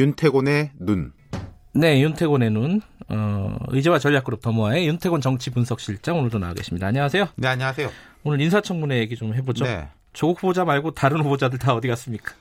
윤태곤의 눈. 네, 윤태곤의 눈. 어, 의제와 전략그룹 더모아의 윤태곤 정치분석실장 오늘도 나와 계십니다. 안녕하세요. 네, 안녕하세요. 오늘 인사청문회 얘기 좀 해보죠. 네. 조국 후보자 말고 다른 후보자들 다 어디 갔습니까?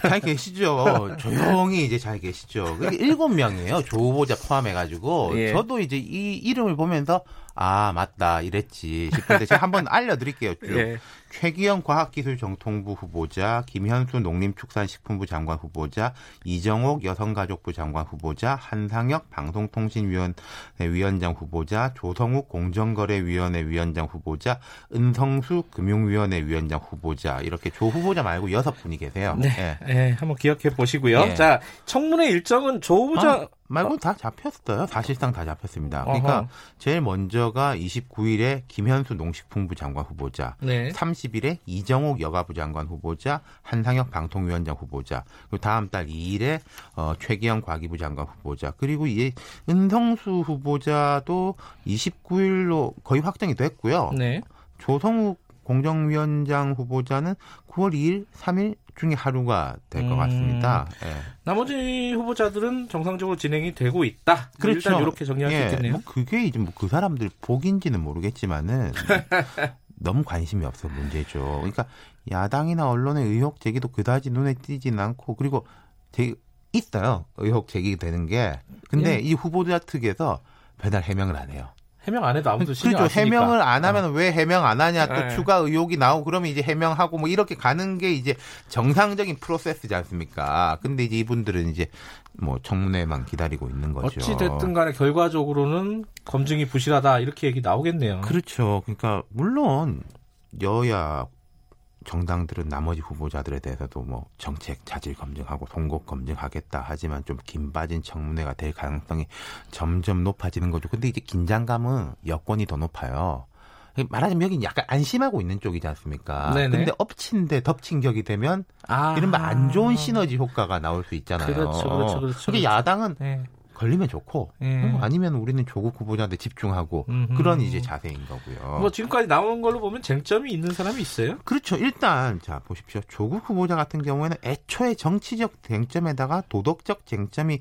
잘 계시죠. 조용히 이제 잘 계시죠. 그게 일곱 명이에요. 조 후보자 포함해가지고. 예. 저도 이제 이 이름을 보면서, 아, 맞다, 이랬지 싶은데 제가 한번 알려드릴게요. 쭉. 예. 최기영 과학기술정통부 후보자, 김현수 농림축산식품부 장관 후보자, 이정옥 여성가족부 장관 후보자, 한상혁 방송통신위원회 위원장 후보자, 조성욱 공정거래위원회 위원장 후보자, 은성수 금융위원회 위원장 후보자 이렇게 조 후보자 말고 여섯 분이 계세요. 네. 예. 예, 한번 기억해 보시고요. 예. 자, 청문회 일정은 조 후보자 아, 말고 다 잡혔어요. 사실상 다 잡혔습니다. 그러니까 어허. 제일 먼저가 29일에 김현수 농식품부 장관 후보자, 네. 30일에 이정옥 여가부 장관 후보자, 한상혁 방통위원장 후보자, 그리고 다음 달 2일에 어, 최기영 과기부 장관 후보자, 그리고 이 은성수 후보자도 29일로 거의 확정이 됐고요. 네. 조성욱 공정위원장 후보자는 9월 2일, 3일 중에 하루가 될것 음. 같습니다. 예. 나머지 후보자들은 정상적으로 진행이 되고 있다. 그렇죠. 일단 이렇게 정리할 수 예, 있겠네요. 뭐 그게 이제 뭐 그 사람들 복인지는 모르겠지만은 너무 관심이 없어 문제죠. 그러니까 야당이나 언론의 의혹 제기도 그다지 눈에 띄지는 않고 그리고 제 있어요 의혹 제기되는 게 근데 예. 이 후보자 측에서 배달 해명을 안 해요. 해명 안 해도 아무도 신경 그렇죠. 안 쓰니까. 해명을 안 하면 왜 해명 안 하냐 또 네. 추가 의혹이 나오고 그러면 이제 해명하고 뭐 이렇게 가는 게 이제 정상적인 프로세스지 않습니까? 근데 이제 이분들은 이제 뭐 청문회만 기다리고 있는 거죠. 어찌 됐든 간에 결과적으로는 검증이 부실하다 이렇게 얘기 나오겠네요. 그렇죠. 그러니까 물론 여야 정당들은 나머지 후보자들에 대해서도 뭐 정책 자질 검증하고 송곡 검증하겠다 하지만 좀 긴 빠진 청문회가 될 가능성이 점점 높아지는 거죠. 근데 이제 긴장감은 여권이 더 높아요. 말하자면 여기 약간 안심하고 있는 쪽이지 않습니까? 네네. 근데 엎친 데 덮친 격이 되면 아. 이른바 안 좋은 시너지 효과가 나올 수 있잖아요. 그렇죠, 그렇죠, 그렇죠, 그게 그렇죠. 야당은 네. 걸리면 좋고 예. 어, 아니면 우리는 조국 후보자한테 집중하고 음흠. 그런 이제 자세인 거고요. 뭐 지금까지 나오는 걸로 보면 쟁점이 있는 사람이 있어요? 그렇죠. 일단 자 보십시오. 조국 후보자 같은 경우에는 애초에 정치적 쟁점에다가 도덕적 쟁점이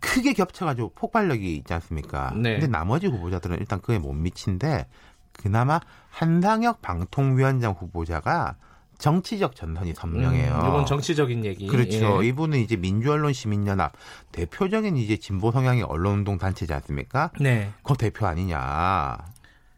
크게 겹쳐가지고 폭발력이 있지 않습니까? 네. 근데 나머지 후보자들은 일단 그에 못 미친데 그나마 한상혁 방통위원장 후보자가 정치적 전선이 선명해요. 음, 이건 정치적인 얘기. 그렇죠. 예. 이분은 이제 민주언론 시민연합 대표적인 이제 진보 성향의 언론운동 단체지 않습니까? 네. 그 대표 아니냐.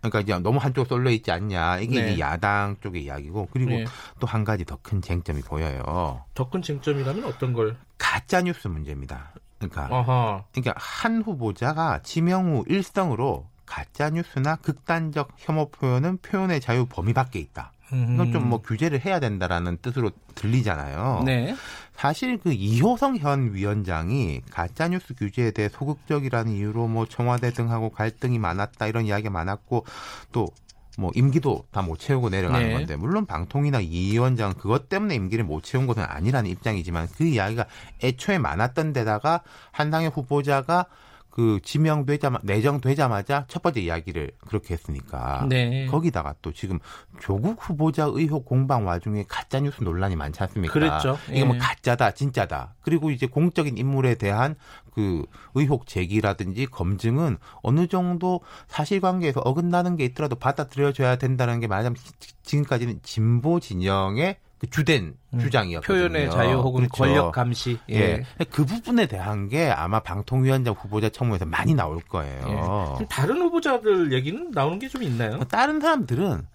그러니까 이제 너무 한쪽 쏠려 있지 않냐. 이게 네. 이제 야당 쪽의 이야기고 그리고 네. 또한 가지 더 큰 쟁점이 보여요. 더 큰 쟁점이라면 어떤 걸? 가짜 뉴스 문제입니다. 그러니까 어허. 그러니까 한 후보자가 지명 후 일성으로 가짜 뉴스나 극단적 혐오 표현은 표현의 자유 범위 밖에 있다. 이건 좀 뭐 규제를 해야 된다라는 뜻으로 들리잖아요. 네. 사실 그 이호성 현 위원장이 가짜뉴스 규제에 대해 소극적이라는 이유로 뭐 청와대 등하고 갈등이 많았다 이런 이야기가 많았고 또 뭐 임기도 다 못 채우고 내려가는 네. 건데 물론 방통이나 이 위원장 그것 때문에 임기를 못 채운 것은 아니라는 입장이지만 그 이야기가 애초에 많았던 데다가 한상혁 후보자가 그 지명되자마 내정되자마자 첫 번째 이야기를 그렇게 했으니까 네. 거기다가 또 지금 조국 후보자 의혹 공방 와중에 가짜 뉴스 논란이 많지 않습니까? 그랬죠. 이게 뭐 예. 가짜다, 진짜다. 그리고 이제 공적인 인물에 대한 그 의혹 제기라든지 검증은 어느 정도 사실관계에서 어긋나는 게 있더라도 받아들여져야 된다는 게 말하자면 지금까지는 진보 진영의 그 주된 주장이었거든요. 음. 표현의 자유 혹은 그렇죠. 권력 감시. 예. 예. 그 부분에 대한 게 아마 방통위원장 후보자 청문회에서 많이 나올 거예요. 예. 다른 후보자들 얘기는 나오는 게 좀 있나요? 다른 사람들은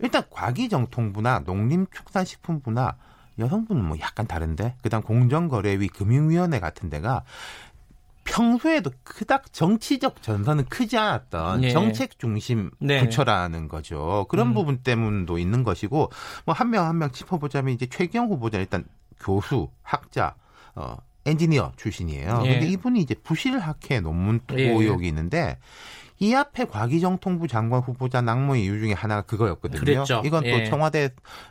일단 과기정통부나 농림축산식품부나 여성분은 뭐 약간 다른데 그다음 공정거래위 금융위원회 같은 데가 평소에도 그닥 정치적 전선은 크지 않았던 예. 정책 중심 네. 부처라는 거죠. 그런 음. 부분 때문도 있는 것이고 뭐한명 한 명 짚어보자면 이제 최경 후보자 일단 교수, 학자, 어 엔지니어 출신이에요. 예. 근데 이분이 이제 부실학회 논문 예. 의혹이 있는데 이 앞에 과기정통부 장관 후보자 낙무 이유 중에 하나가 그거였거든요. 그랬죠. 이건 또 예. 청와대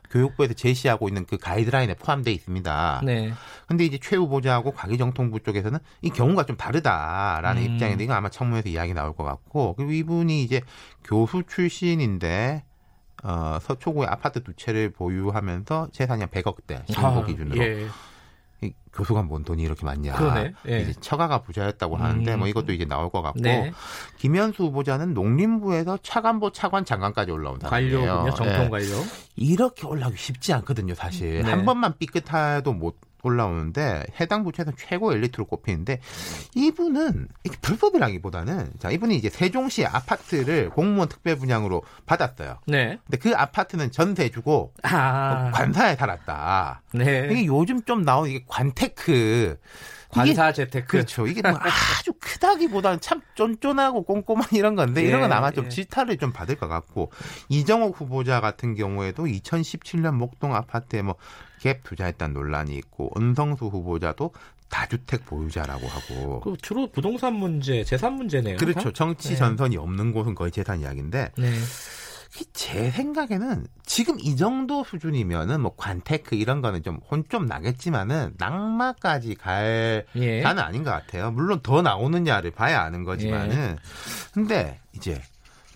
교육부에서 제시하고 있는 그 가이드라인에 포함되어 있습니다. 네. 근데 이제 최 후보자하고 과기정통부 쪽에서는 이 경우가 좀 다르다라는 음. 입장인데 이건 아마 청문회에서 이야기 나올 것 같고 그리고 이분이 이제 교수 출신인데 어, 서초구에 아파트 두 채를 보유하면서 재산이 한 100억대 신고 아, 기준으로 예. 이 교수가 뭔 돈이 이렇게 많냐. 예. 이제 처가가 부자였다고 하는데 음. 뭐 이것도 이제 나올 것 같고 네. 김현수 후보자는 농림부에서 차관보 차관 장관까지 올라온 사람이에요. 관료군요. 정통 예. 관료. 이렇게 올라가기 쉽지 않거든요, 사실. 네. 한 번만 삐끗해도 못 올라오는데 해당 부처에서 최고 엘리트로 꼽히는데 이분은 불법이라기보다는 자 이분이 이제 세종시 아파트를 공무원 특별 분양으로 받았어요. 네. 근데 그 아파트는 전세 주고 아. 관사에 살았다. 네. 이게 요즘 좀 나오는 이게 관테크 관사 재테크. 그렇죠. 이게 뭐 아주 크다기보다는 참 쫀쫀하고 꼼꼼한 이런 건데 예, 이런 건 아마 좀 예. 질타를 좀 받을 것 같고 이정옥 후보자 같은 경우에도 2017년 목동 아파트에 뭐 갭 투자했다는 논란이 있고 은성수 후보자도 다주택 보유자라고 하고 그 주로 부동산 문제, 재산 문제네요. 그렇죠. 다? 정치 네. 전선이 없는 곳은 거의 재산 이야기인데 네. 제 생각에는 지금 이 정도 수준이면은 뭐 관테크 이런 거는 좀 혼 좀 나겠지만은 낙마까지 갈 예. 가는 아닌 것 같아요. 물론 더 나오느냐를 봐야 아는 거지만은. 예. 근데 이제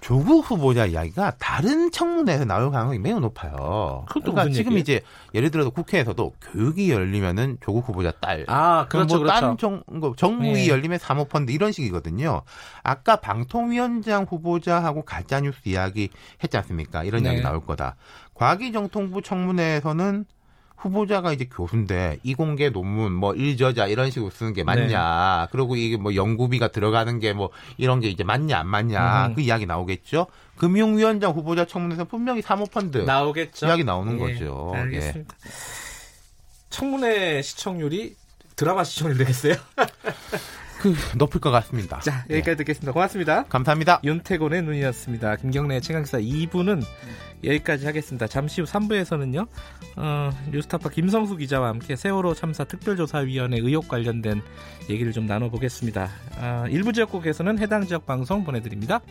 조국 후보자 이야기가 다른 청문회에서 나올 가능성이 매우 높아요. 그러니까 지금 얘기예요? 이제 예를 들어서 국회에서도 교육이 열리면은 조국 후보자 딸. 아, 그렇죠, 뭐 그렇죠. 정, 뭐 정부위 예. 열리면 사모펀드 이런 식이거든요. 아까 방통위원장 후보자하고 가짜뉴스 이야기 했지 않습니까? 이런 네. 이야기 나올 거다. 과기정통부 청문회에서는 후보자가 이제 교수인데 이공계 논문 뭐 일저자 이런 식으로 쓰는 게 맞냐. 네. 그리고 이게 뭐 연구비가 들어가는 게 뭐 이런 게 이제 맞냐 안 맞냐. 음. 그 이야기 나오겠죠. 금융위원장 후보자 청문회에서 분명히 사모펀드 나오겠죠. 이야기 나오는 예, 거죠. 예. 알겠습니다. 청문회 시청률이 드라마 시청률 되겠어요? 그 높을 것 같습니다. 자, 예. 여기까지 듣겠습니다. 고맙습니다. 감사합니다. 윤태곤의 눈이었습니다. 김경래의 최강사 2부는 여기까지 하겠습니다. 잠시 후 3부에서는요, 어, 뉴스타파 김성수 기자와 함께 세월호 참사 특별조사위원회 의혹 관련된 얘기를 좀 나눠보겠습니다. 아, 일부 지역국에서는 해당 지역 방송 보내드립니다.